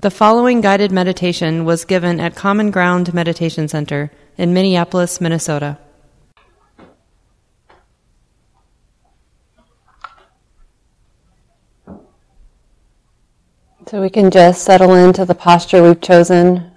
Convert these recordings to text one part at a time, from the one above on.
The following guided meditation was given at Common Ground Meditation Center in Minneapolis, Minnesota. So we can just settle into the posture we've chosen.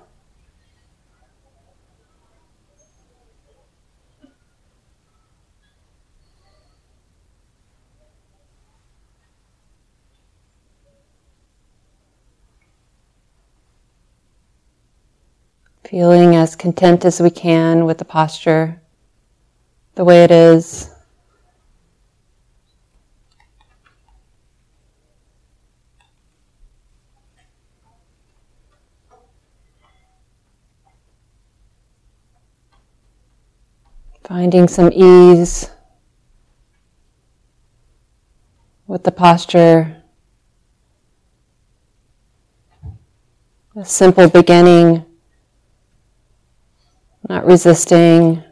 Feeling as content as we can with the posture, the way it is. Finding some ease with the posture. A simple beginning, not resisting.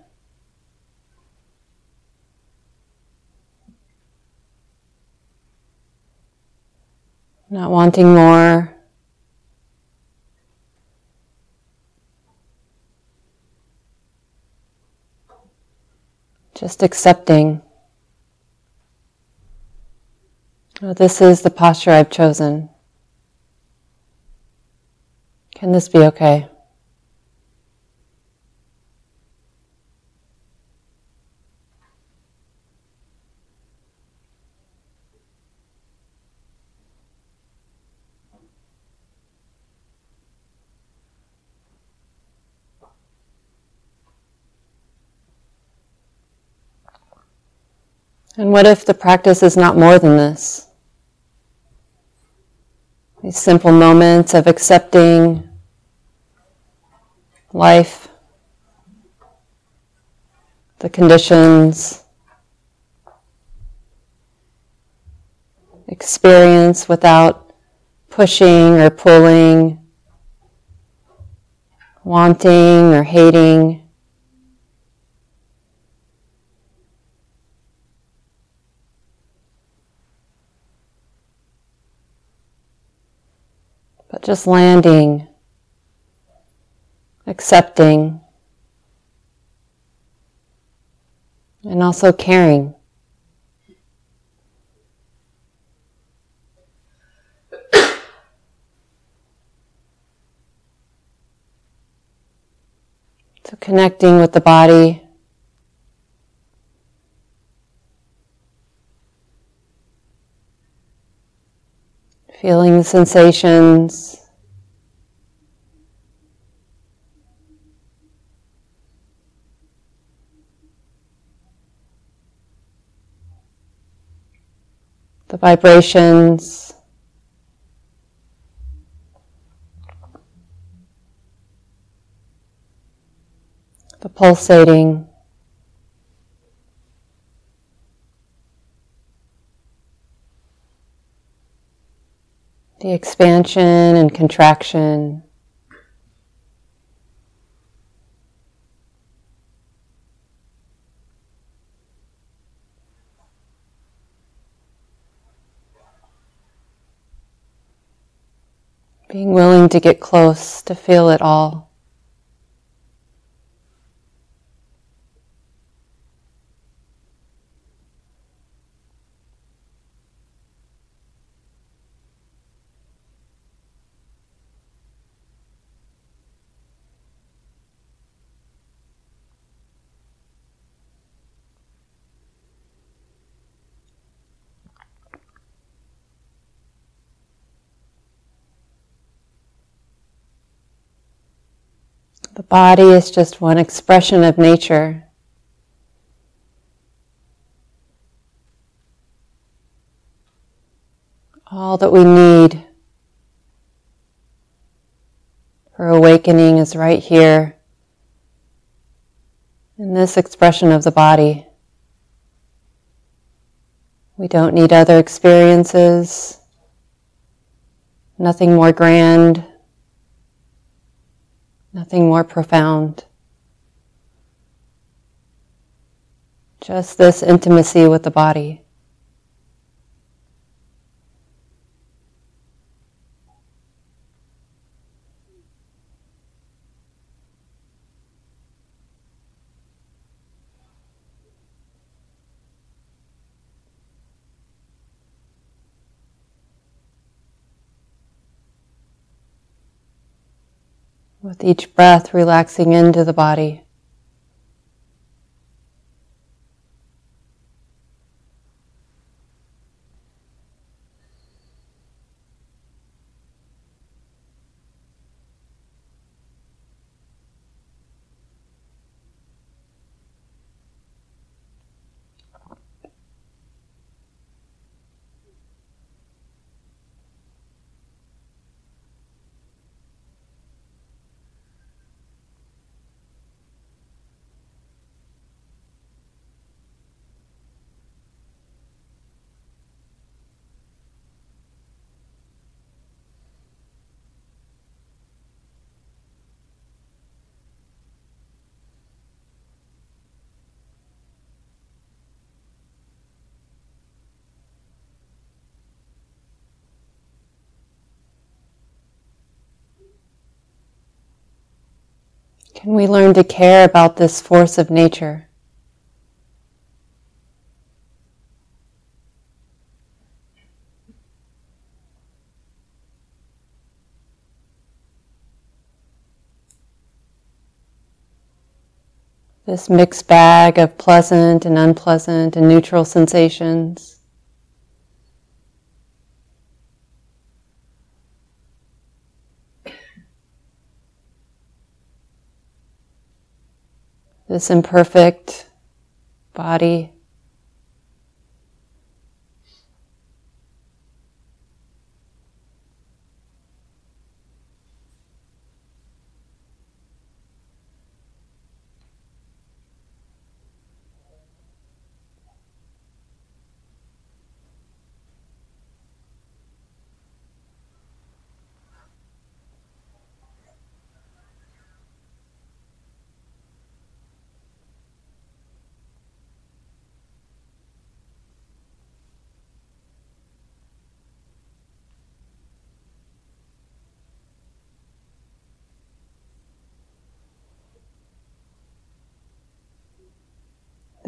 Not wanting more. Just accepting. Oh, this is the posture I've chosen. Can this be okay? And what if the practice is not more than this? These simple moments of accepting life, the conditions, experience without pushing or pulling, wanting or hating. But just landing, accepting, and also caring. So connecting with the body. Feeling the sensations. The vibrations. The pulsating. The expansion and contraction. Being willing to get close to feel it all. The body is just one expression of nature. All that we need for awakening is right here in this expression of the body. We don't need other experiences, nothing more grand, Nothing more profound. Just this intimacy with the body. Each breath, relaxing into the body. Can we learn to care about this force of nature? This mixed bag of pleasant and unpleasant and neutral sensations. This imperfect body.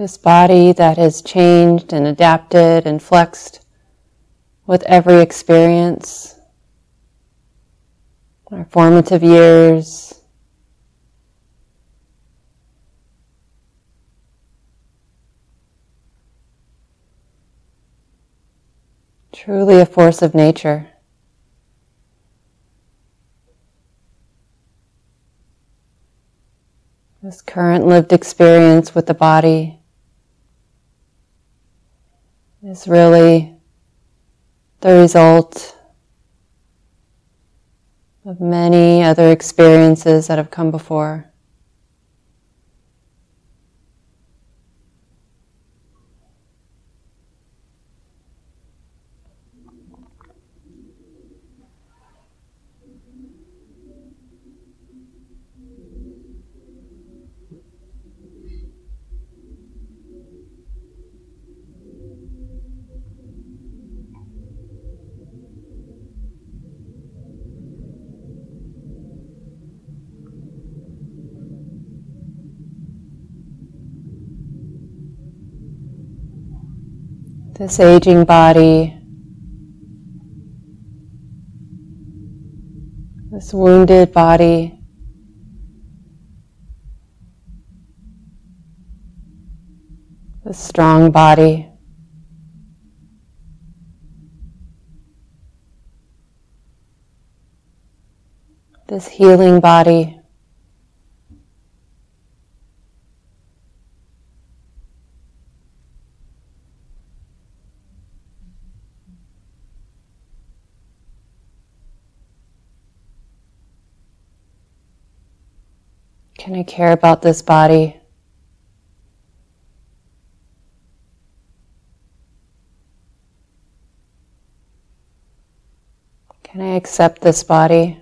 This body that has changed and adapted and flexed with every experience, our formative years, truly a force of nature. This current lived experience with the body is really the result of many other experiences that have come before. This aging body, this wounded body. This strong body. This healing body. Can I care about this body? Can I accept this body?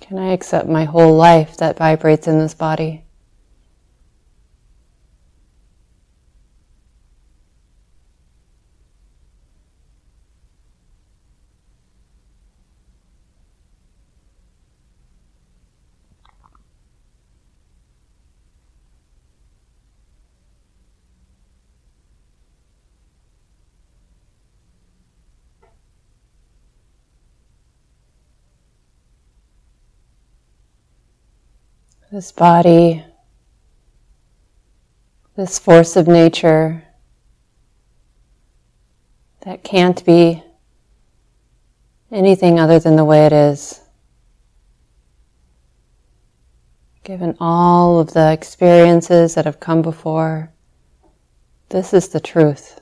Can I accept my whole life that vibrates in this body? This body, this force of nature that can't be anything other than the way it is. Given all of the experiences that have come before, this is the truth.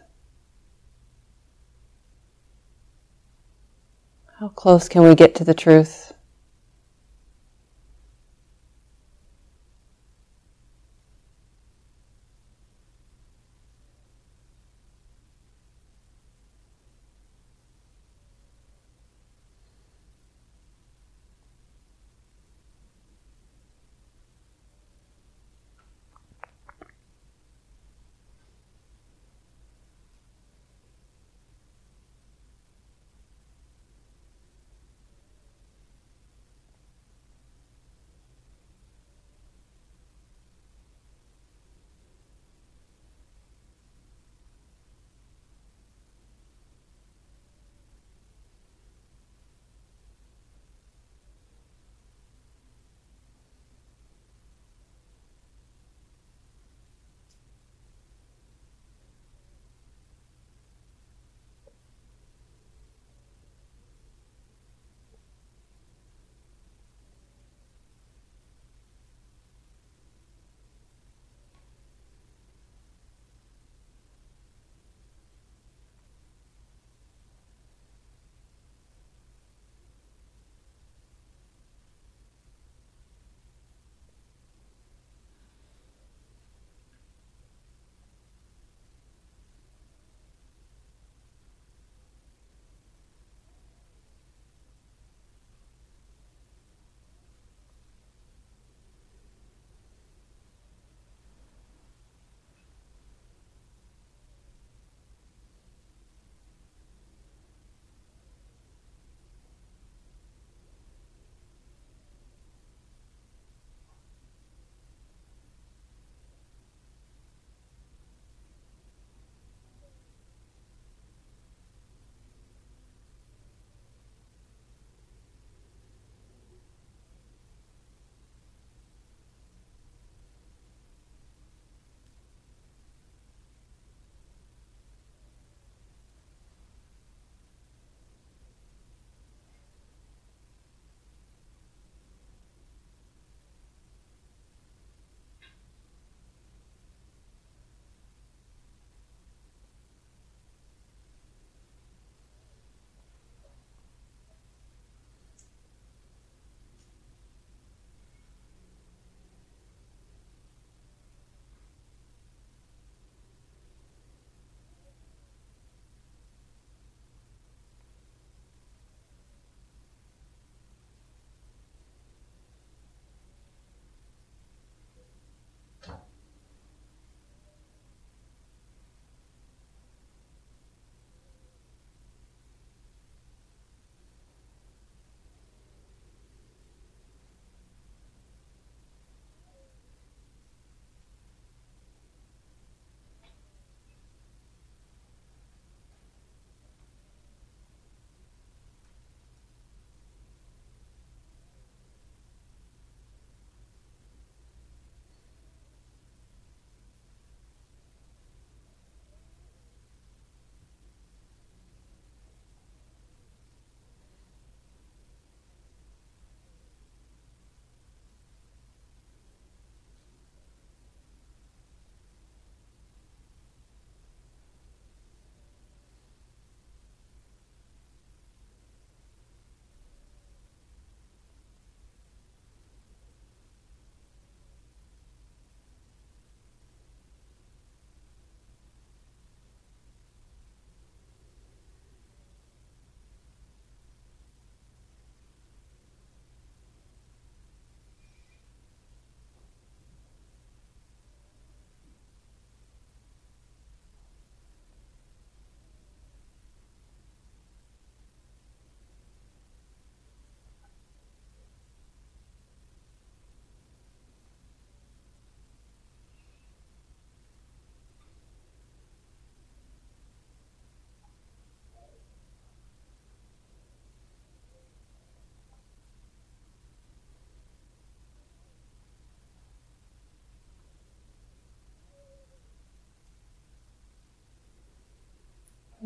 How close can we get to the truth?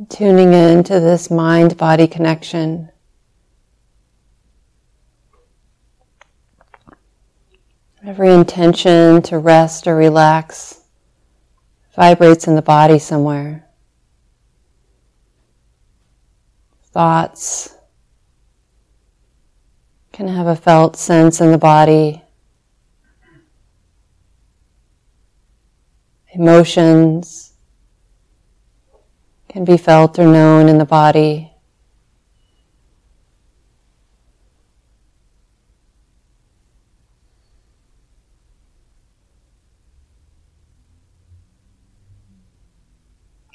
Tuning into this mind body connection. Every intention to rest or relax vibrates in the body somewhere. Thoughts can have a felt sense in the body. Emotions can be felt or known in the body.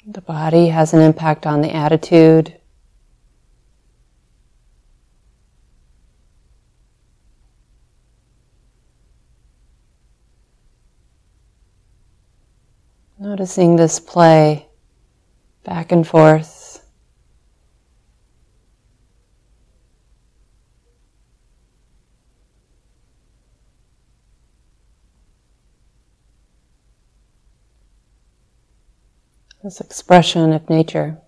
The body has an impact on the attitude. Noticing this play back and forth. This expression of nature.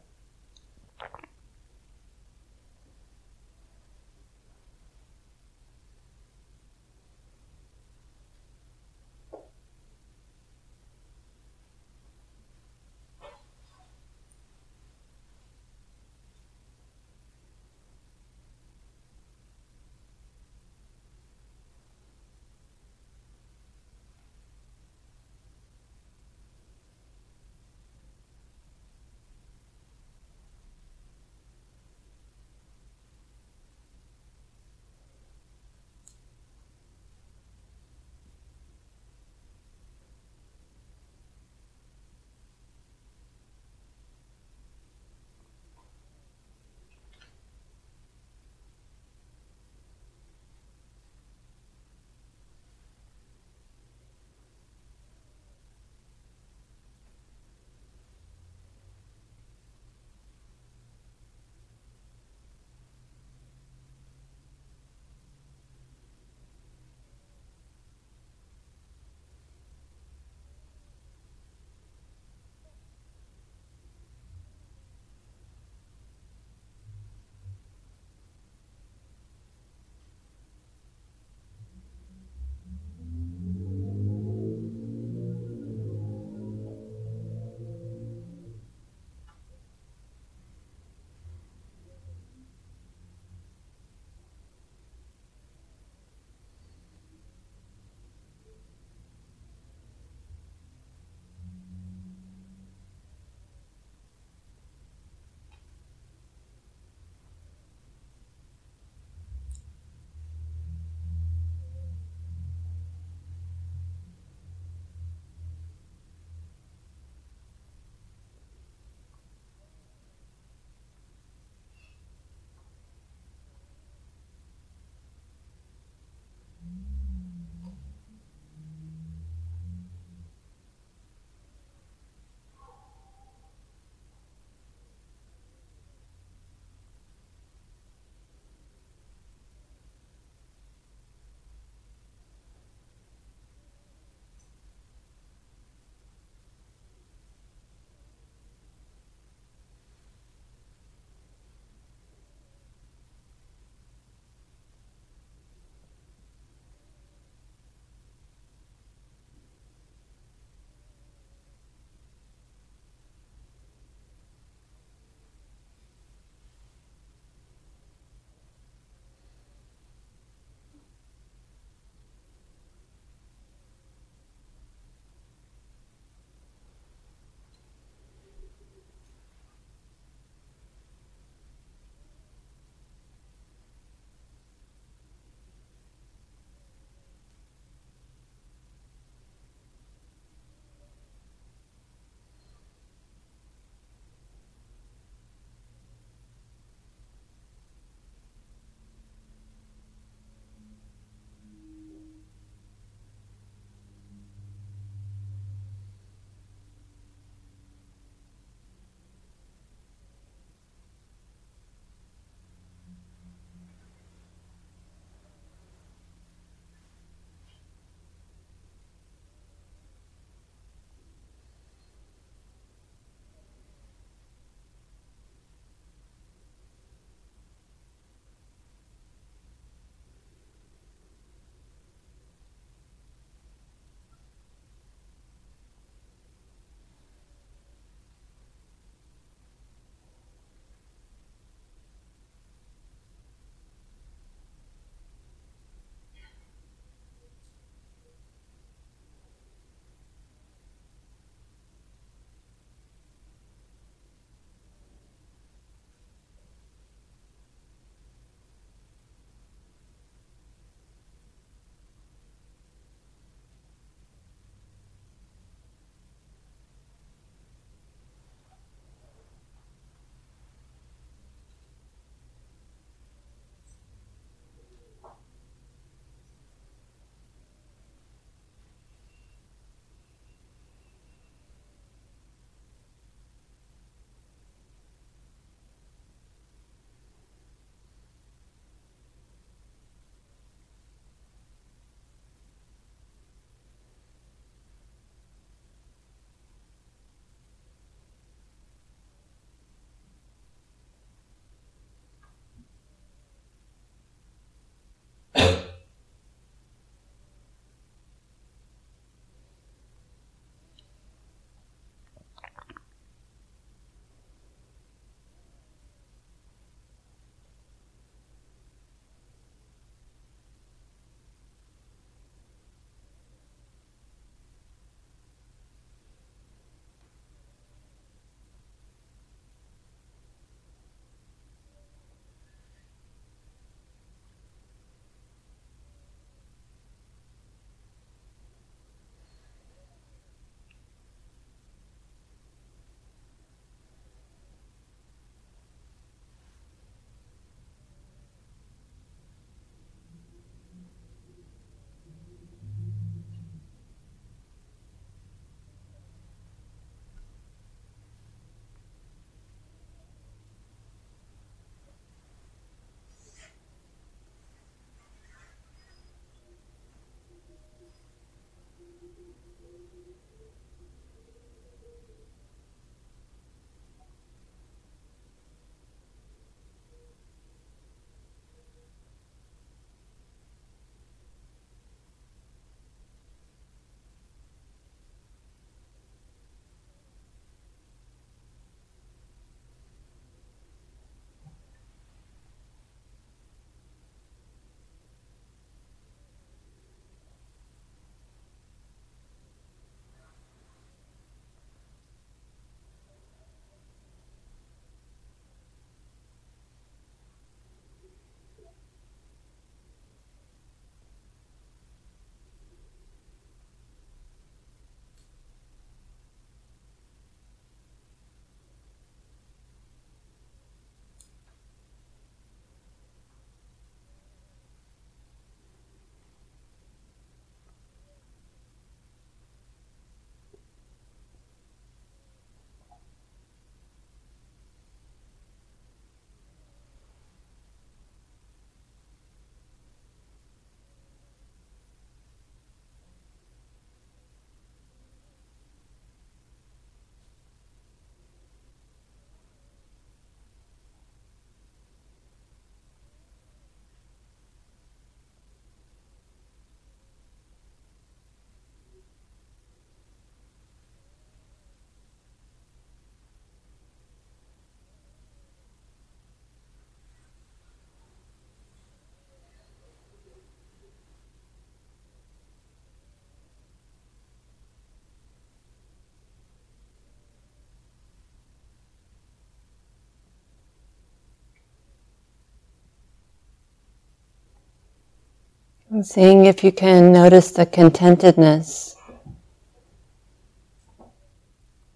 And seeing if you can notice the contentedness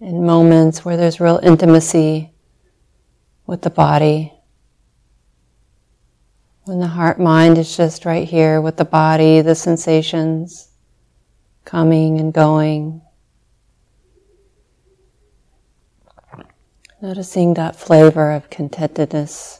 in moments where there's real intimacy with the body. When the heart mind is just right here with the body, the sensations coming and going. Noticing that flavor of contentedness.